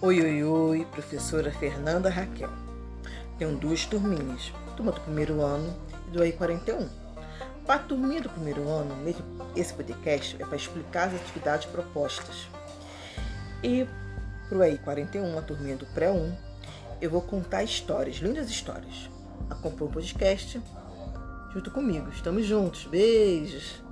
Oi, oi, oi, professora Fernanda Raquel. Tenho duas turminhas, turma do primeiro ano e do AI41. Para a turminha do primeiro ano, esse podcast é para explicar as atividades propostas. E para o AI41, a turminha do pré-1, eu vou contar histórias, lindas histórias. Acompanhe o podcast junto comigo. Estamos juntos. Beijos!